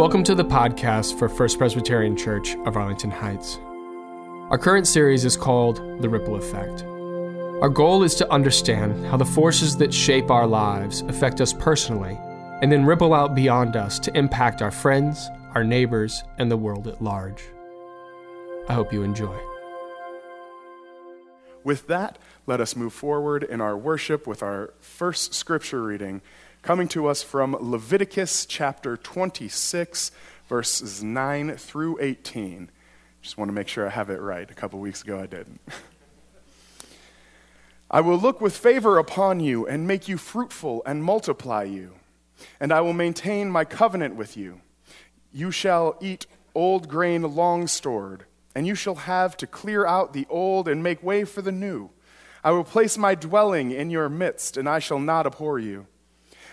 Welcome to the podcast for First Presbyterian Church of Arlington Heights. Our current series is called The Ripple Effect. Our goal is to understand how the forces that shape our lives affect us personally and then ripple out beyond us to impact our friends, our neighbors, and the world at large. I hope you enjoy. With that, let us move forward in our worship with our first scripture reading coming to us from Leviticus chapter 26, verses 9 through 18. Just want to make sure I have it right. A couple weeks ago I didn't. I will look with favor upon you and make you fruitful and multiply you, and I will maintain my covenant with you. You shall eat old grain long stored, and you shall have to clear out the old and make way for the new. I will place my dwelling in your midst, and I shall not abhor you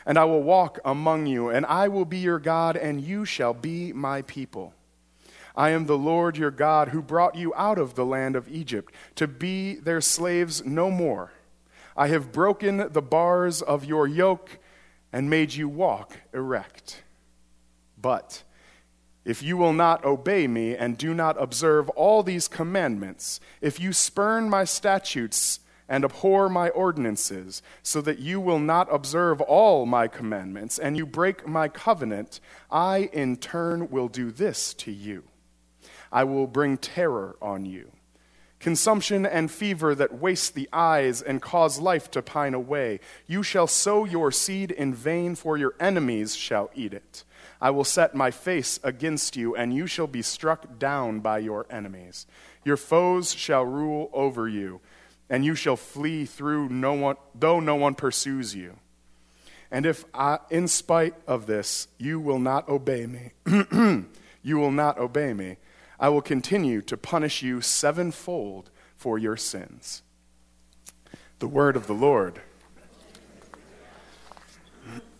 and I will walk among you, and I will be your God, and you shall be my people. I am the Lord your God who brought you out of the land of Egypt to be their slaves no more. I have broken the bars of your yoke and made you walk erect. But if you will not obey me and do not observe all these commandments, if you spurn my statutes, and abhor my ordinances, so that you will not observe all my commandments, and you break my covenant, I in turn will do this to you. I will bring terror on you, consumption and fever that waste the eyes and cause life to pine away. You shall sow your seed in vain, for your enemies shall eat it. I will set my face against you, and you shall be struck down by your enemies. Your foes shall rule over you and you shall flee through no one, though no one pursues you. And if I, in spite of this, you will not obey me, you will not obey me, I will continue to punish you sevenfold for your sins. The word of the Lord.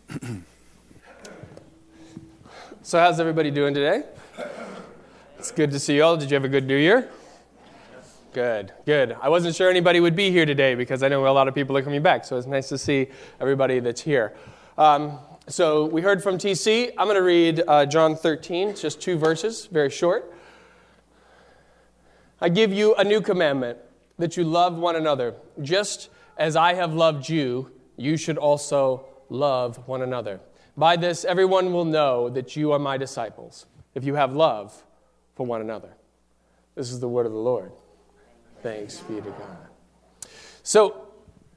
so, how's everybody doing today? It's good to see you all. Did you have a good New Year? Good, good. I wasn't sure anybody would be here today because I know a lot of people are coming back, so it's nice to see everybody that's here. Um, so we heard from TC. I'm going to read uh, John 13, just two verses, very short. I give you a new commandment that you love one another. Just as I have loved you, you should also love one another. By this, everyone will know that you are my disciples, if you have love for one another. This is the word of the Lord. Thanks be to God. So,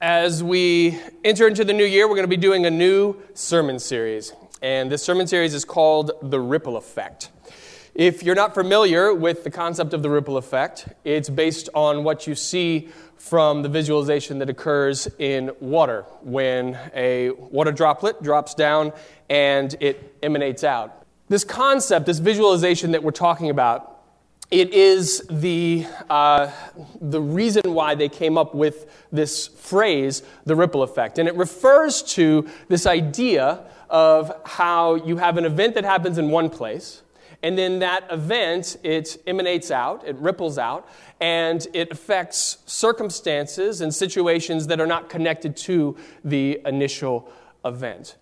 as we enter into the new year, we're going to be doing a new sermon series. And this sermon series is called The Ripple Effect. If you're not familiar with the concept of the ripple effect, it's based on what you see from the visualization that occurs in water when a water droplet drops down and it emanates out. This concept, this visualization that we're talking about, it is the, uh, the reason why they came up with this phrase, the ripple effect. And it refers to this idea of how you have an event that happens in one place, and then that event, it emanates out, it ripples out, and it affects circumstances and situations that are not connected to the initial event.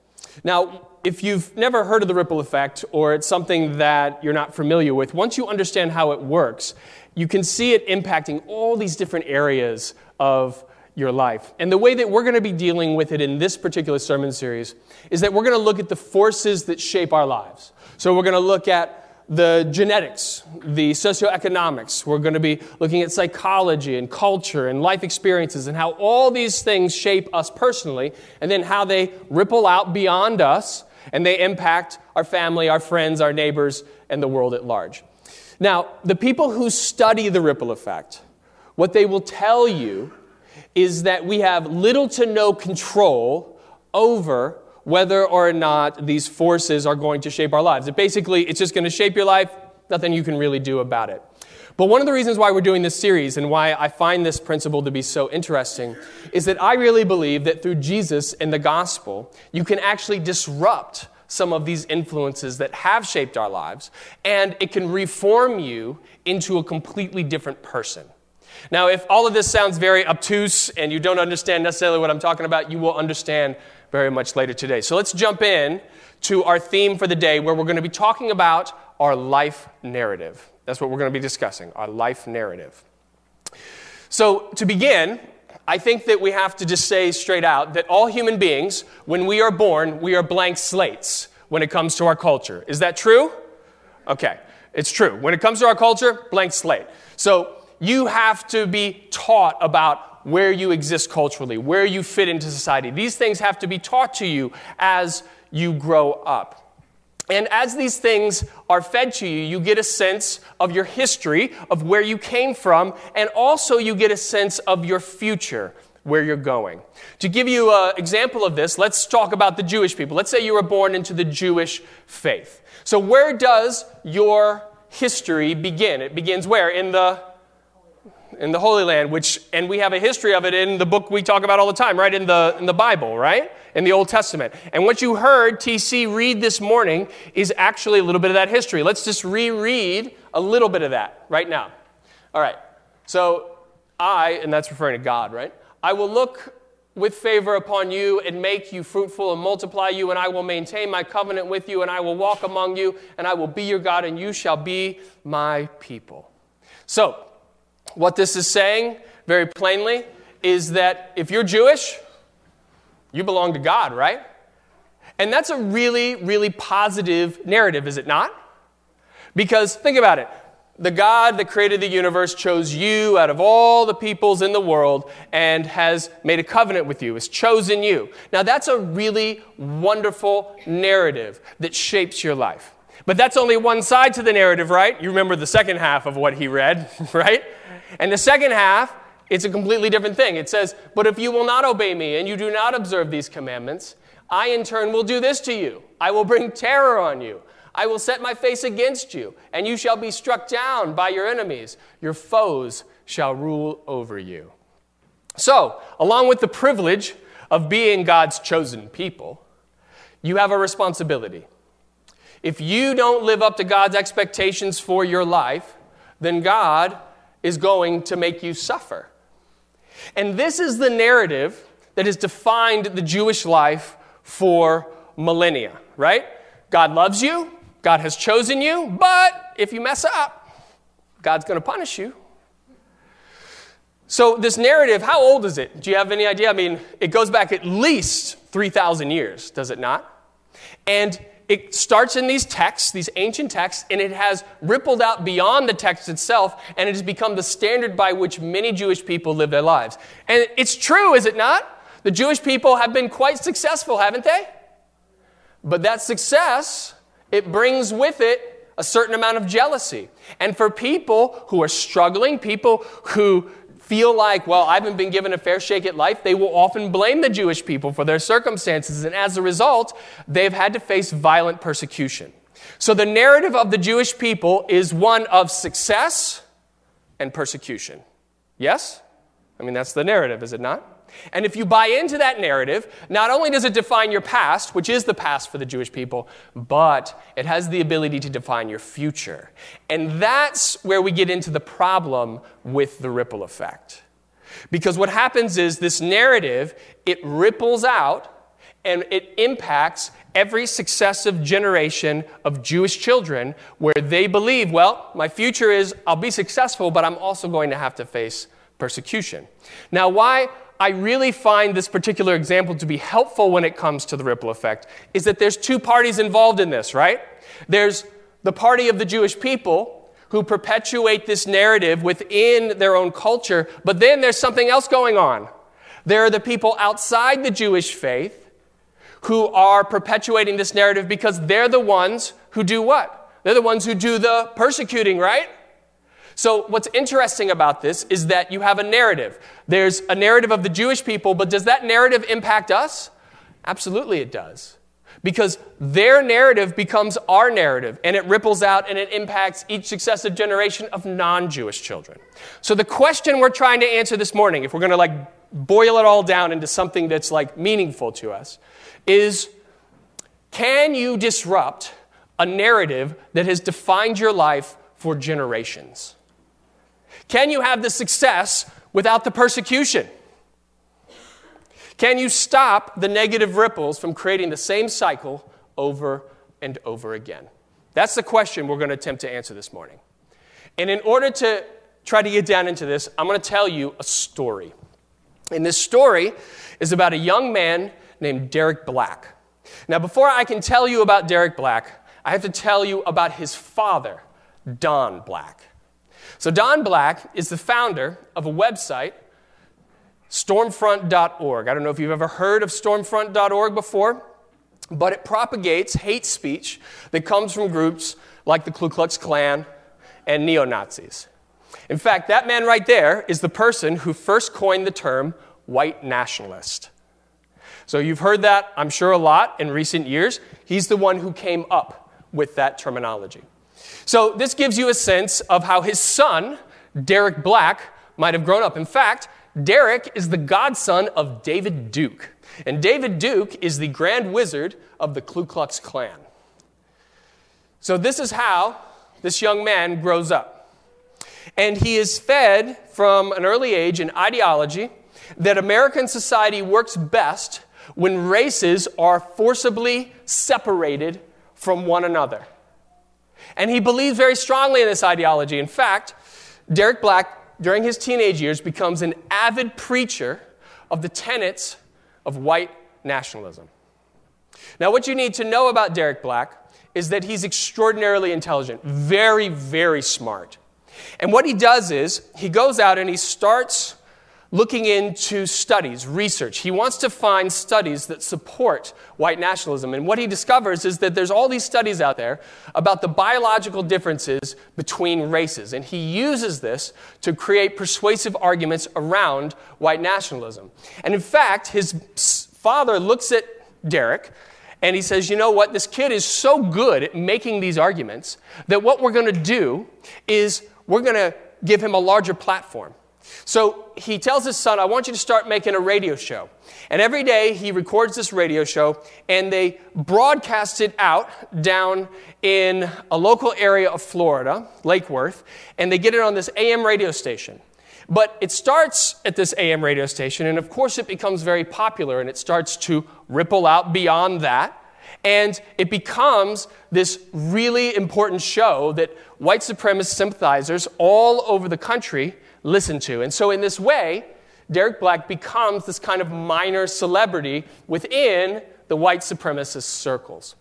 Now, if you've never heard of the ripple effect or it's something that you're not familiar with, once you understand how it works, you can see it impacting all these different areas of your life. And the way that we're going to be dealing with it in this particular sermon series is that we're going to look at the forces that shape our lives. So we're going to look at the genetics, the socioeconomics. We're going to be looking at psychology and culture and life experiences and how all these things shape us personally and then how they ripple out beyond us and they impact our family, our friends, our neighbors, and the world at large. Now, the people who study the ripple effect, what they will tell you is that we have little to no control over whether or not these forces are going to shape our lives. It basically, it's just going to shape your life, nothing you can really do about it. But one of the reasons why we're doing this series and why I find this principle to be so interesting is that I really believe that through Jesus and the gospel, you can actually disrupt some of these influences that have shaped our lives, and it can reform you into a completely different person. Now, if all of this sounds very obtuse and you don't understand necessarily what I'm talking about, you will understand very much later today. So let's jump in to our theme for the day where we're going to be talking about our life narrative. That's what we're going to be discussing, our life narrative. So, to begin, I think that we have to just say straight out that all human beings, when we are born, we are blank slates when it comes to our culture. Is that true? Okay, it's true. When it comes to our culture, blank slate. So, you have to be taught about where you exist culturally, where you fit into society. These things have to be taught to you as you grow up. And as these things are fed to you, you get a sense of your history, of where you came from, and also you get a sense of your future, where you're going. To give you an example of this, let's talk about the Jewish people. Let's say you were born into the Jewish faith. So, where does your history begin? It begins where? In the in the Holy Land, which, and we have a history of it in the book we talk about all the time, right? In the, in the Bible, right? In the Old Testament. And what you heard TC read this morning is actually a little bit of that history. Let's just reread a little bit of that right now. All right. So I, and that's referring to God, right? I will look with favor upon you and make you fruitful and multiply you, and I will maintain my covenant with you, and I will walk among you, and I will be your God, and you shall be my people. So, what this is saying, very plainly, is that if you're Jewish, you belong to God, right? And that's a really, really positive narrative, is it not? Because think about it. The God that created the universe chose you out of all the peoples in the world and has made a covenant with you, has chosen you. Now, that's a really wonderful narrative that shapes your life. But that's only one side to the narrative, right? You remember the second half of what he read, right? And the second half, it's a completely different thing. It says, But if you will not obey me and you do not observe these commandments, I in turn will do this to you. I will bring terror on you. I will set my face against you, and you shall be struck down by your enemies. Your foes shall rule over you. So, along with the privilege of being God's chosen people, you have a responsibility. If you don't live up to God's expectations for your life, then God is going to make you suffer. And this is the narrative that has defined the Jewish life for millennia, right? God loves you, God has chosen you, but if you mess up, God's going to punish you. So, this narrative, how old is it? Do you have any idea? I mean, it goes back at least 3,000 years, does it not? And it starts in these texts, these ancient texts, and it has rippled out beyond the text itself, and it has become the standard by which many Jewish people live their lives. And it's true, is it not? The Jewish people have been quite successful, haven't they? But that success, it brings with it a certain amount of jealousy. And for people who are struggling, people who feel like, well, I haven't been given a fair shake at life, they will often blame the Jewish people for their circumstances. And as a result, they've had to face violent persecution. So the narrative of the Jewish people is one of success and persecution. Yes? I mean, that's the narrative, is it not? And if you buy into that narrative, not only does it define your past, which is the past for the Jewish people, but it has the ability to define your future. And that's where we get into the problem with the ripple effect. Because what happens is this narrative, it ripples out and it impacts every successive generation of Jewish children where they believe, well, my future is I'll be successful, but I'm also going to have to face persecution. Now, why I really find this particular example to be helpful when it comes to the ripple effect is that there's two parties involved in this, right? There's the party of the Jewish people who perpetuate this narrative within their own culture, but then there's something else going on. There are the people outside the Jewish faith who are perpetuating this narrative because they're the ones who do what? They're the ones who do the persecuting, right? So, what's interesting about this is that you have a narrative. There's a narrative of the Jewish people, but does that narrative impact us? Absolutely, it does. Because their narrative becomes our narrative, and it ripples out and it impacts each successive generation of non Jewish children. So, the question we're trying to answer this morning, if we're going to like boil it all down into something that's like meaningful to us, is can you disrupt a narrative that has defined your life for generations? Can you have the success without the persecution? Can you stop the negative ripples from creating the same cycle over and over again? That's the question we're going to attempt to answer this morning. And in order to try to get down into this, I'm going to tell you a story. And this story is about a young man named Derek Black. Now, before I can tell you about Derek Black, I have to tell you about his father, Don Black. So, Don Black is the founder of a website, stormfront.org. I don't know if you've ever heard of stormfront.org before, but it propagates hate speech that comes from groups like the Ku Klux Klan and neo Nazis. In fact, that man right there is the person who first coined the term white nationalist. So you've heard that, I'm sure, a lot in recent years. He's the one who came up with that terminology. So this gives you a sense of how his son, Derek Black, might have grown up. In fact, Derek is the godson of David Duke. And David Duke is the grand wizard of the Ku Klux Klan. So this is how this young man grows up. And he is fed from an early age an ideology that American society works best when races are forcibly separated from one another. And he believes very strongly in this ideology. In fact, Derek Black, during his teenage years, becomes an avid preacher of the tenets of white nationalism. Now, what you need to know about Derek Black is that he's extraordinarily intelligent, very, very smart. And what he does is he goes out and he starts looking into studies, research. He wants to find studies that support white nationalism. And what he discovers is that there's all these studies out there about the biological differences between races. And he uses this to create persuasive arguments around white nationalism. And in fact, his father looks at Derek and he says, You know what? This kid is so good at making these arguments that what we're going to do is we're going to give him a larger platform. So he tells his son, I want you to start making a radio show. And every day he records this radio show and they broadcast it out down in a local area of Florida, Lake Worth, and they get it on this AM radio station. But it starts at this AM radio station, and of course it becomes very popular and it starts to ripple out beyond that. And it becomes this really important show that white supremacist sympathizers all over the country listen to. And so, in this way, Derek Black becomes this kind of minor celebrity within the white supremacist circles.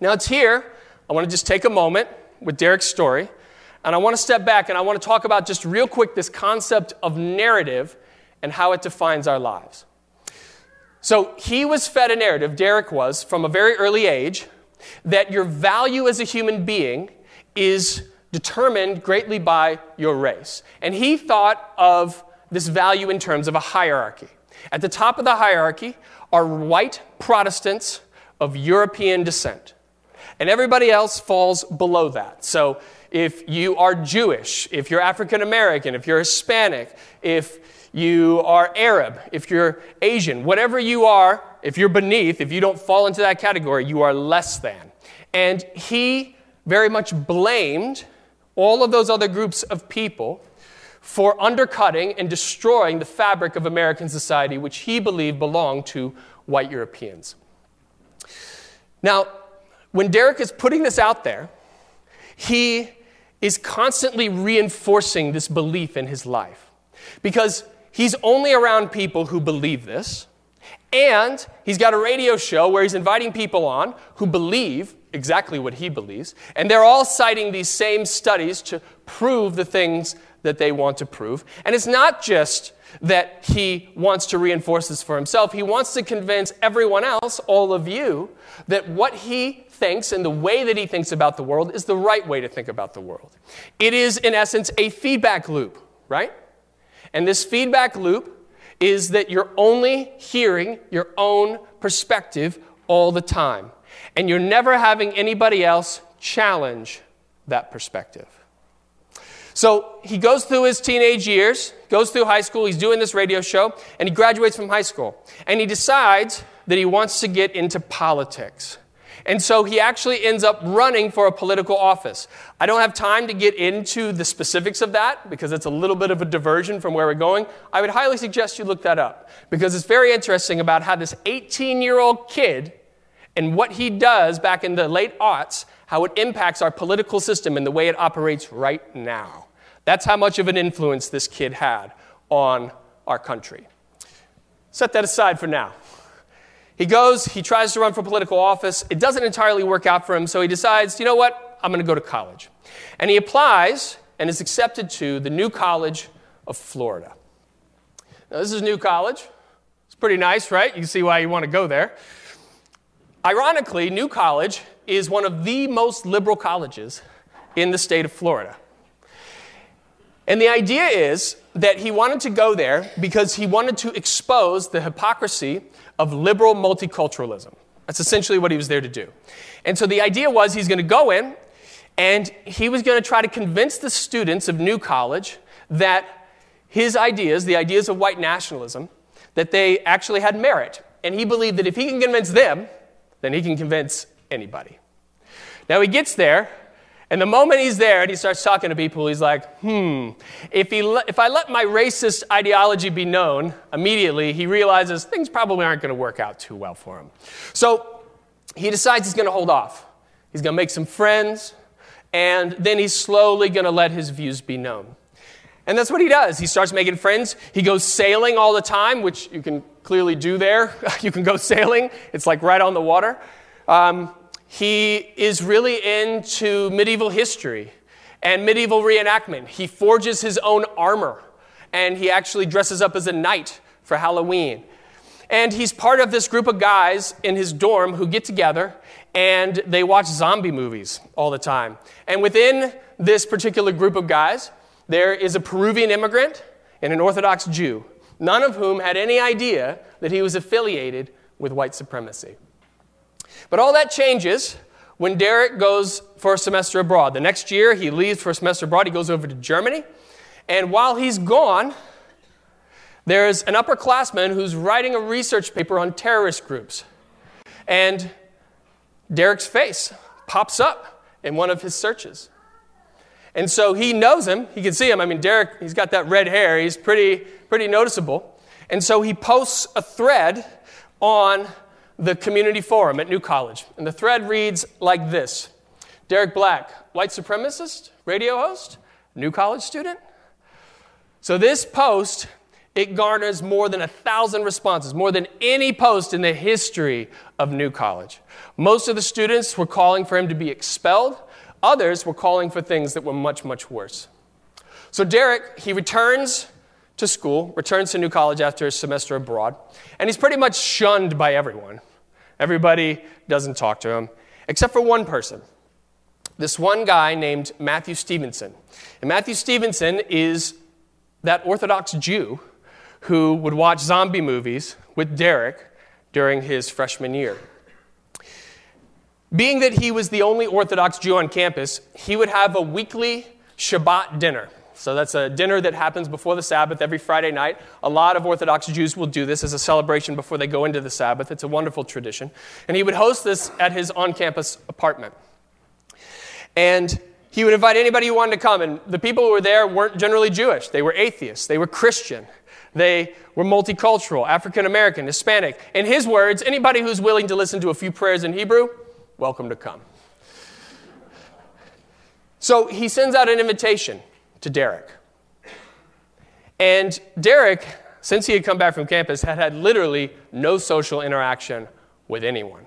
Now, it's here. I want to just take a moment with Derek's story, and I want to step back and I want to talk about just real quick this concept of narrative and how it defines our lives. So, he was fed a narrative, Derek was, from a very early age, that your value as a human being is determined greatly by your race. And he thought of this value in terms of a hierarchy. At the top of the hierarchy are white Protestants of European descent. And everybody else falls below that. So if you are Jewish, if you're African American, if you're Hispanic, if you are Arab, if you're Asian, whatever you are, if you're beneath, if you don't fall into that category, you are less than. And he very much blamed all of those other groups of people for undercutting and destroying the fabric of American society, which he believed belonged to white Europeans. Now, when Derek is putting this out there, he is constantly reinforcing this belief in his life because he's only around people who believe this. And he's got a radio show where he's inviting people on who believe exactly what he believes. And they're all citing these same studies to prove the things that they want to prove. And it's not just that he wants to reinforce this for himself, he wants to convince everyone else, all of you, that what he thinks and the way that he thinks about the world is the right way to think about the world. It is, in essence, a feedback loop, right? And this feedback loop is that you're only hearing your own perspective all the time. And you're never having anybody else challenge that perspective. So he goes through his teenage years, goes through high school, he's doing this radio show, and he graduates from high school. And he decides that he wants to get into politics. And so he actually ends up running for a political office. I don't have time to get into the specifics of that because it's a little bit of a diversion from where we're going. I would highly suggest you look that up because it's very interesting about how this 18 year old kid and what he does back in the late aughts, how it impacts our political system and the way it operates right now. That's how much of an influence this kid had on our country. Set that aside for now. He goes, he tries to run for political office. It doesn't entirely work out for him, so he decides, you know what? I'm going to go to college. And he applies and is accepted to the New College of Florida. Now, this is New College. It's pretty nice, right? You can see why you want to go there. Ironically, New College is one of the most liberal colleges in the state of Florida. And the idea is that he wanted to go there because he wanted to expose the hypocrisy of liberal multiculturalism. That's essentially what he was there to do. And so the idea was he's going to go in and he was going to try to convince the students of New College that his ideas, the ideas of white nationalism, that they actually had merit. And he believed that if he can convince them, then he can convince anybody. Now he gets there, and the moment he's there and he starts talking to people, he's like, hmm, if, he le- if I let my racist ideology be known, immediately he realizes things probably aren't going to work out too well for him. So he decides he's going to hold off. He's going to make some friends, and then he's slowly going to let his views be known. And that's what he does. He starts making friends. He goes sailing all the time, which you can clearly do there. you can go sailing, it's like right on the water. Um, he is really into medieval history and medieval reenactment. He forges his own armor and he actually dresses up as a knight for Halloween. And he's part of this group of guys in his dorm who get together and they watch zombie movies all the time. And within this particular group of guys, there is a Peruvian immigrant and an Orthodox Jew, none of whom had any idea that he was affiliated with white supremacy. But all that changes when Derek goes for a semester abroad. The next year, he leaves for a semester abroad. He goes over to Germany. And while he's gone, there's an upperclassman who's writing a research paper on terrorist groups. And Derek's face pops up in one of his searches. And so he knows him. He can see him. I mean, Derek, he's got that red hair. He's pretty, pretty noticeable. And so he posts a thread on the community forum at New College. And the thread reads like this Derek Black, white supremacist, radio host, New College student. So this post, it garners more than a thousand responses, more than any post in the history of New College. Most of the students were calling for him to be expelled. Others were calling for things that were much, much worse. So Derek, he returns to school, returns to New College after a semester abroad, and he's pretty much shunned by everyone. Everybody doesn't talk to him, except for one person. This one guy named Matthew Stevenson. And Matthew Stevenson is that Orthodox Jew who would watch zombie movies with Derek during his freshman year. Being that he was the only Orthodox Jew on campus, he would have a weekly Shabbat dinner. So that's a dinner that happens before the Sabbath every Friday night. A lot of Orthodox Jews will do this as a celebration before they go into the Sabbath. It's a wonderful tradition. And he would host this at his on campus apartment. And he would invite anybody who wanted to come. And the people who were there weren't generally Jewish, they were atheists, they were Christian. They were multicultural, African American, Hispanic. In his words, anybody who's willing to listen to a few prayers in Hebrew, welcome to come. So he sends out an invitation to Derek. And Derek, since he had come back from campus, had had literally no social interaction with anyone.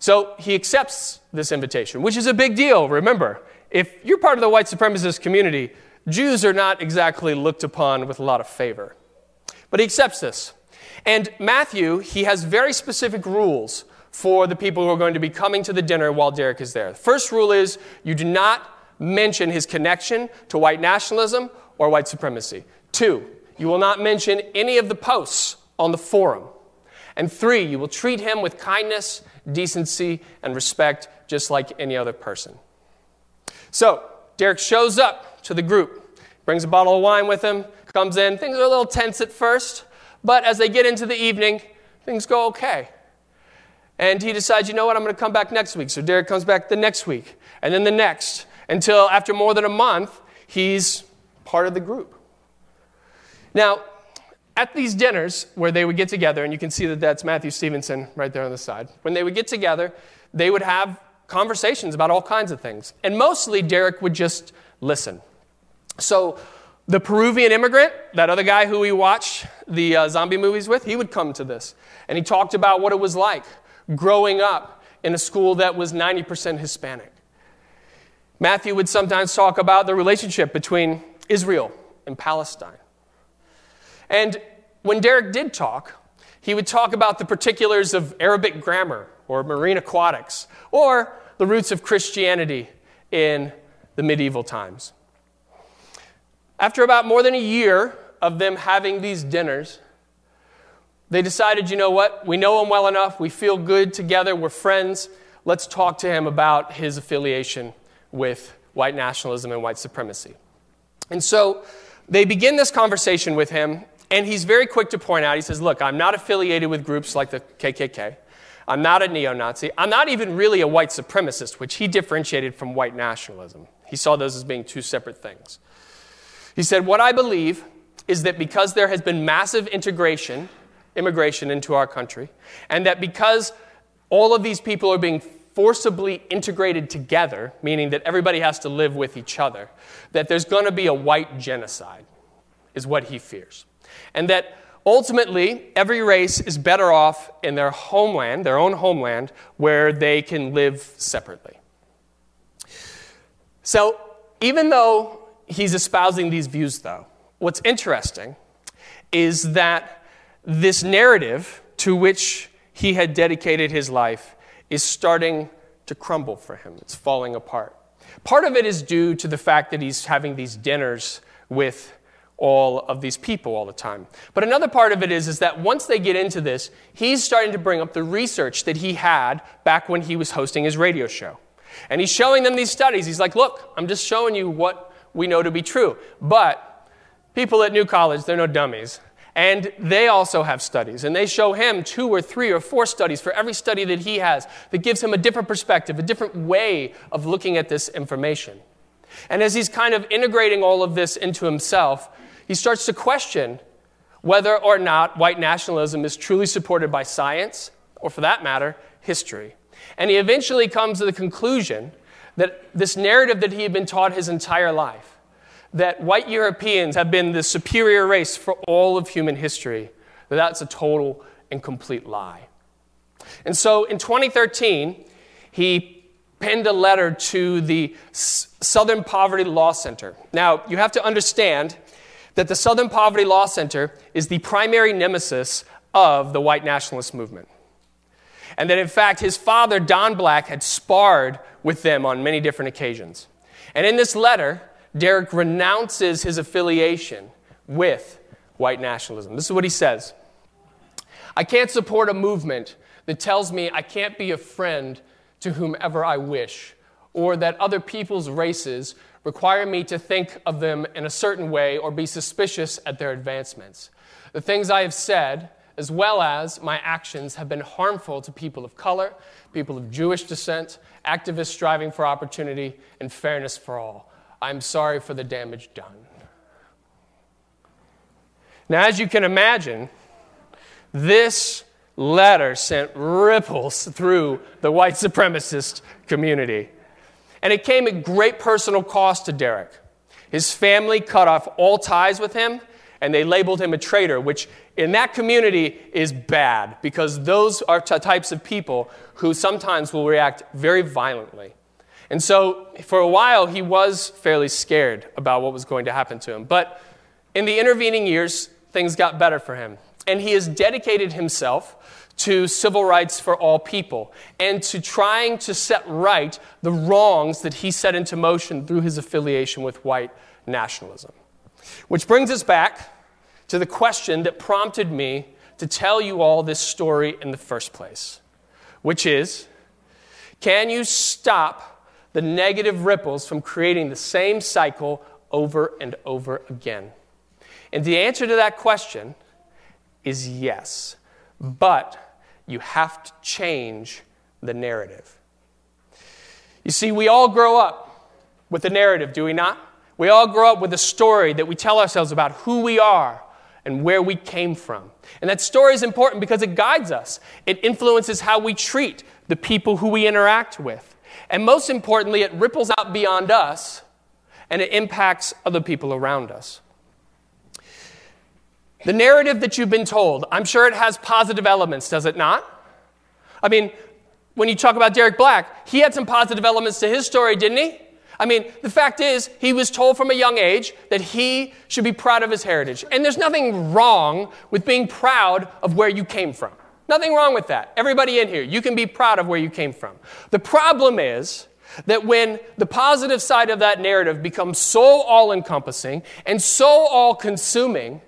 So he accepts this invitation, which is a big deal. Remember, if you're part of the white supremacist community, Jews are not exactly looked upon with a lot of favor. But he accepts this. And Matthew, he has very specific rules for the people who are going to be coming to the dinner while Derek is there. The first rule is you do not mention his connection to white nationalism or white supremacy. Two, you will not mention any of the posts on the forum. And three, you will treat him with kindness, decency, and respect just like any other person. So, Derek shows up to the group, brings a bottle of wine with him, comes in. Things are a little tense at first, but as they get into the evening, things go okay. And he decides, you know what, I'm going to come back next week. So Derek comes back the next week, and then the next, until after more than a month, he's part of the group. Now, at these dinners where they would get together, and you can see that that's Matthew Stevenson right there on the side, when they would get together, they would have conversations about all kinds of things. And mostly, Derek would just listen. So, the Peruvian immigrant, that other guy who we watched the uh, zombie movies with, he would come to this. And he talked about what it was like growing up in a school that was 90% Hispanic. Matthew would sometimes talk about the relationship between Israel and Palestine. And when Derek did talk, he would talk about the particulars of Arabic grammar or marine aquatics or the roots of Christianity in the medieval times. After about more than a year of them having these dinners, they decided, you know what? We know him well enough. We feel good together. We're friends. Let's talk to him about his affiliation with white nationalism and white supremacy. And so they begin this conversation with him, and he's very quick to point out he says, Look, I'm not affiliated with groups like the KKK. I'm not a neo Nazi. I'm not even really a white supremacist, which he differentiated from white nationalism. He saw those as being two separate things. He said, What I believe is that because there has been massive integration, immigration into our country, and that because all of these people are being forcibly integrated together, meaning that everybody has to live with each other, that there's going to be a white genocide, is what he fears. And that ultimately, every race is better off in their homeland, their own homeland, where they can live separately. So, even though he's espousing these views, though. What's interesting is that this narrative to which he had dedicated his life is starting to crumble for him. It's falling apart. Part of it is due to the fact that he's having these dinners with all of these people all the time. But another part of it is, is that once they get into this, he's starting to bring up the research that he had back when he was hosting his radio show. And he's showing them these studies. He's like, look, I'm just showing you what we know to be true. But people at New College, they're no dummies. And they also have studies, and they show him two or three or four studies for every study that he has that gives him a different perspective, a different way of looking at this information. And as he's kind of integrating all of this into himself, he starts to question whether or not white nationalism is truly supported by science, or for that matter, history. And he eventually comes to the conclusion that this narrative that he had been taught his entire life, that white Europeans have been the superior race for all of human history, that that's a total and complete lie. And so in 2013, he penned a letter to the Southern Poverty Law Center. Now, you have to understand that the Southern Poverty Law Center is the primary nemesis of the white nationalist movement. And that in fact, his father, Don Black, had sparred with them on many different occasions. And in this letter, Derek renounces his affiliation with white nationalism. This is what he says I can't support a movement that tells me I can't be a friend to whomever I wish, or that other people's races require me to think of them in a certain way or be suspicious at their advancements. The things I have said, as well as my actions, have been harmful to people of color, people of Jewish descent, activists striving for opportunity and fairness for all. I'm sorry for the damage done. Now, as you can imagine, this letter sent ripples through the white supremacist community. And it came at great personal cost to Derek. His family cut off all ties with him, and they labeled him a traitor, which in that community is bad because those are t- types of people who sometimes will react very violently. And so, for a while, he was fairly scared about what was going to happen to him. But in the intervening years, things got better for him. And he has dedicated himself to civil rights for all people and to trying to set right the wrongs that he set into motion through his affiliation with white nationalism. Which brings us back to the question that prompted me to tell you all this story in the first place, which is can you stop the negative ripples from creating the same cycle over and over again? And the answer to that question is yes. But you have to change the narrative. You see, we all grow up with a narrative, do we not? We all grow up with a story that we tell ourselves about who we are and where we came from. And that story is important because it guides us, it influences how we treat the people who we interact with. And most importantly, it ripples out beyond us and it impacts other people around us. The narrative that you've been told, I'm sure it has positive elements, does it not? I mean, when you talk about Derek Black, he had some positive elements to his story, didn't he? I mean, the fact is, he was told from a young age that he should be proud of his heritage. And there's nothing wrong with being proud of where you came from. Nothing wrong with that. Everybody in here, you can be proud of where you came from. The problem is that when the positive side of that narrative becomes so all encompassing and so all consuming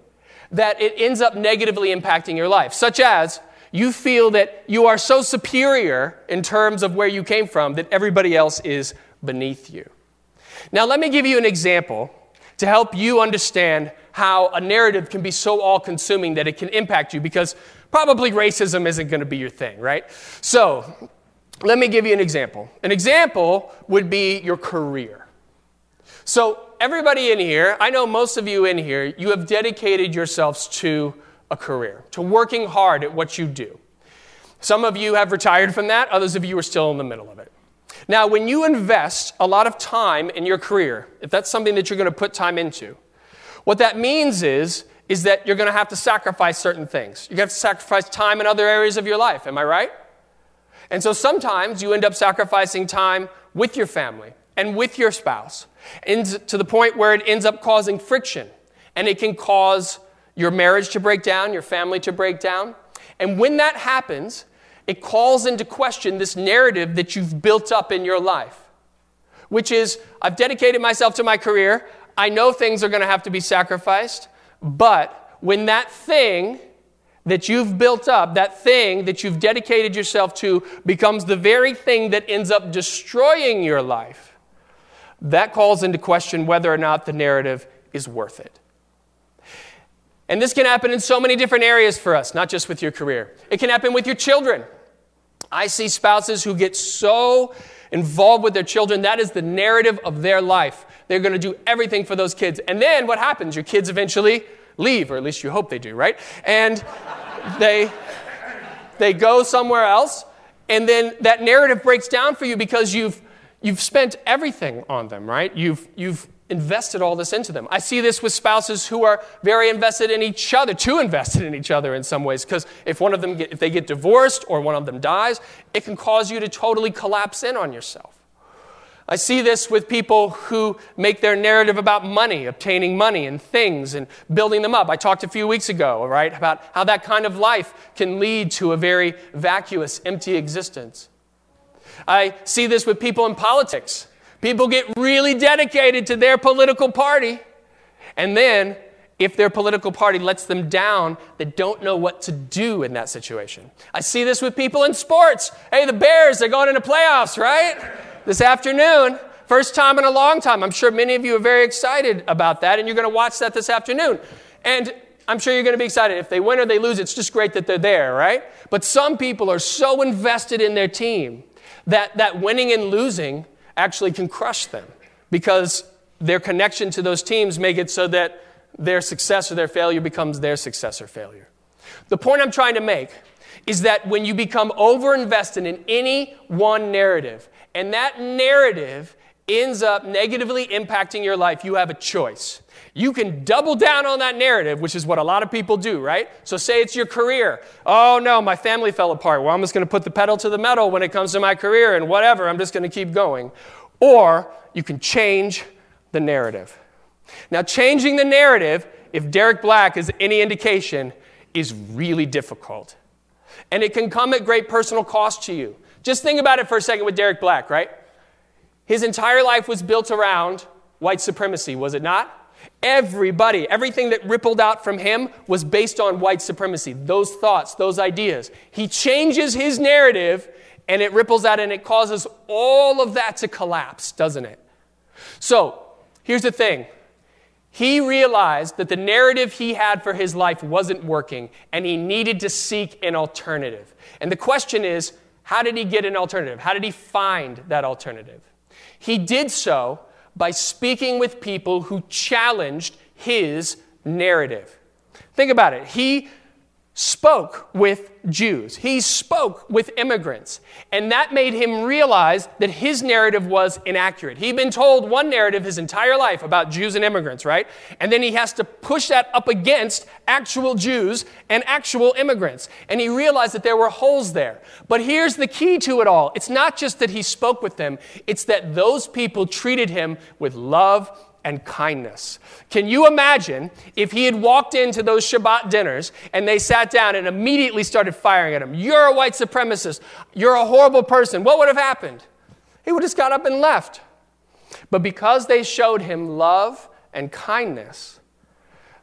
that it ends up negatively impacting your life, such as you feel that you are so superior in terms of where you came from that everybody else is beneath you. Now, let me give you an example to help you understand how a narrative can be so all consuming that it can impact you because probably racism isn't going to be your thing, right? So, let me give you an example. An example would be your career. So, everybody in here, I know most of you in here, you have dedicated yourselves to a career, to working hard at what you do. Some of you have retired from that, others of you are still in the middle of it. Now, when you invest a lot of time in your career, if that's something that you're going to put time into, what that means is, is that you're going to have to sacrifice certain things. You're going to have to sacrifice time in other areas of your life. Am I right? And so sometimes you end up sacrificing time with your family and with your spouse, to the point where it ends up causing friction. And it can cause your marriage to break down, your family to break down. And when that happens, it calls into question this narrative that you've built up in your life, which is I've dedicated myself to my career. I know things are going to have to be sacrificed, but when that thing that you've built up, that thing that you've dedicated yourself to, becomes the very thing that ends up destroying your life, that calls into question whether or not the narrative is worth it. And this can happen in so many different areas for us, not just with your career. It can happen with your children. I see spouses who get so involved with their children, that is the narrative of their life. They're going to do everything for those kids. And then what happens? Your kids eventually leave, or at least you hope they do, right? And they they go somewhere else, and then that narrative breaks down for you because you've you've spent everything on them, right? You've you've invested all this into them. I see this with spouses who are very invested in each other, too invested in each other in some ways, because if one of them get, if they get divorced or one of them dies, it can cause you to totally collapse in on yourself. I see this with people who make their narrative about money, obtaining money and things and building them up. I talked a few weeks ago, right, about how that kind of life can lead to a very vacuous, empty existence. I see this with people in politics People get really dedicated to their political party, and then if their political party lets them down, they don't know what to do in that situation. I see this with people in sports. Hey, the Bears, they're going into playoffs, right? This afternoon. First time in a long time. I'm sure many of you are very excited about that, and you're going to watch that this afternoon. And I'm sure you're going to be excited. If they win or they lose, it's just great that they're there, right? But some people are so invested in their team that, that winning and losing actually can crush them because their connection to those teams make it so that their success or their failure becomes their success or failure. The point I'm trying to make is that when you become overinvested in any one narrative, and that narrative ends up negatively impacting your life, you have a choice. You can double down on that narrative, which is what a lot of people do, right? So, say it's your career. Oh no, my family fell apart. Well, I'm just going to put the pedal to the metal when it comes to my career and whatever, I'm just going to keep going. Or you can change the narrative. Now, changing the narrative, if Derek Black is any indication, is really difficult. And it can come at great personal cost to you. Just think about it for a second with Derek Black, right? His entire life was built around white supremacy, was it not? Everybody, everything that rippled out from him was based on white supremacy, those thoughts, those ideas. He changes his narrative and it ripples out and it causes all of that to collapse, doesn't it? So, here's the thing He realized that the narrative he had for his life wasn't working and he needed to seek an alternative. And the question is how did he get an alternative? How did he find that alternative? He did so by speaking with people who challenged his narrative. Think about it. He spoke with Jews. He spoke with immigrants. And that made him realize that his narrative was inaccurate. He'd been told one narrative his entire life about Jews and immigrants, right? And then he has to push that up against actual Jews and actual immigrants. And he realized that there were holes there. But here's the key to it all it's not just that he spoke with them, it's that those people treated him with love and kindness. Can you imagine if he had walked into those Shabbat dinners and they sat down and immediately started firing at him? You're a white supremacist. You're a horrible person. What would have happened? He would have just got up and left. But because they showed him love and kindness,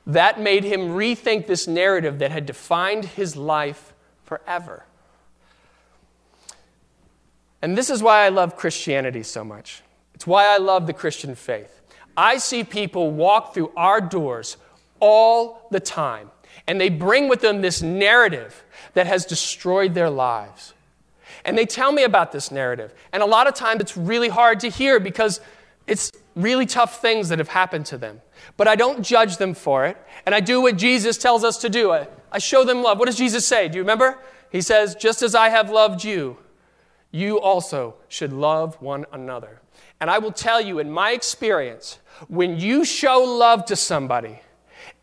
that made him rethink this narrative that had defined his life forever. And this is why I love Christianity so much. It's why I love the Christian faith. I see people walk through our doors all the time, and they bring with them this narrative that has destroyed their lives. And they tell me about this narrative. And a lot of times it's really hard to hear because it's really tough things that have happened to them. But I don't judge them for it. And I do what Jesus tells us to do. I, I show them love. What does Jesus say? Do you remember? He says, Just as I have loved you, you also should love one another. And I will tell you, in my experience, when you show love to somebody,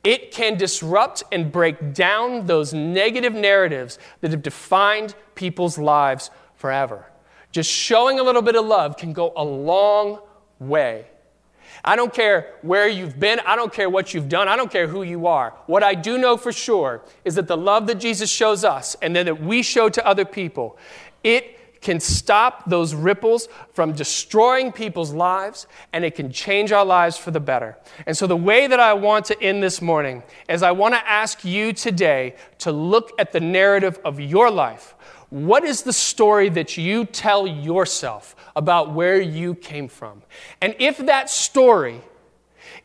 it can disrupt and break down those negative narratives that have defined people's lives forever. Just showing a little bit of love can go a long way. I don't care where you've been. I don't care what you've done. I don't care who you are. What I do know for sure is that the love that Jesus shows us and then that we show to other people, it can stop those ripples from destroying people's lives and it can change our lives for the better. And so, the way that I want to end this morning is I want to ask you today to look at the narrative of your life. What is the story that you tell yourself about where you came from? And if that story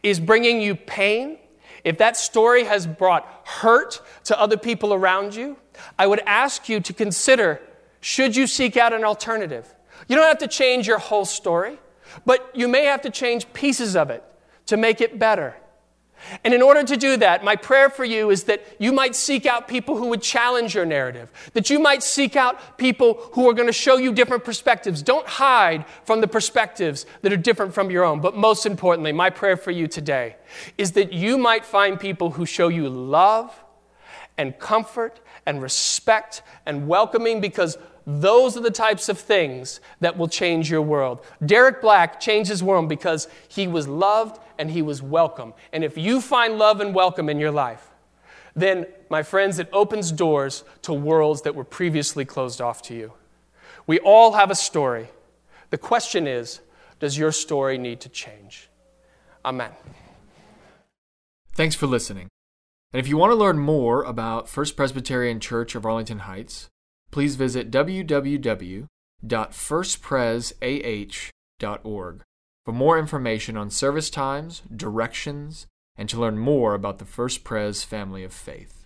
is bringing you pain, if that story has brought hurt to other people around you, I would ask you to consider should you seek out an alternative? You don't have to change your whole story, but you may have to change pieces of it to make it better. And in order to do that, my prayer for you is that you might seek out people who would challenge your narrative, that you might seek out people who are going to show you different perspectives. Don't hide from the perspectives that are different from your own. But most importantly, my prayer for you today is that you might find people who show you love and comfort and respect and welcoming because those are the types of things that will change your world. Derek Black changed his world because he was loved and he was welcome. And if you find love and welcome in your life, then, my friends, it opens doors to worlds that were previously closed off to you. We all have a story. The question is does your story need to change? Amen. Thanks for listening. And if you want to learn more about First Presbyterian Church of Arlington Heights, please visit www.firstpresah.org for more information on service times, directions, and to learn more about the First Pres family of faith.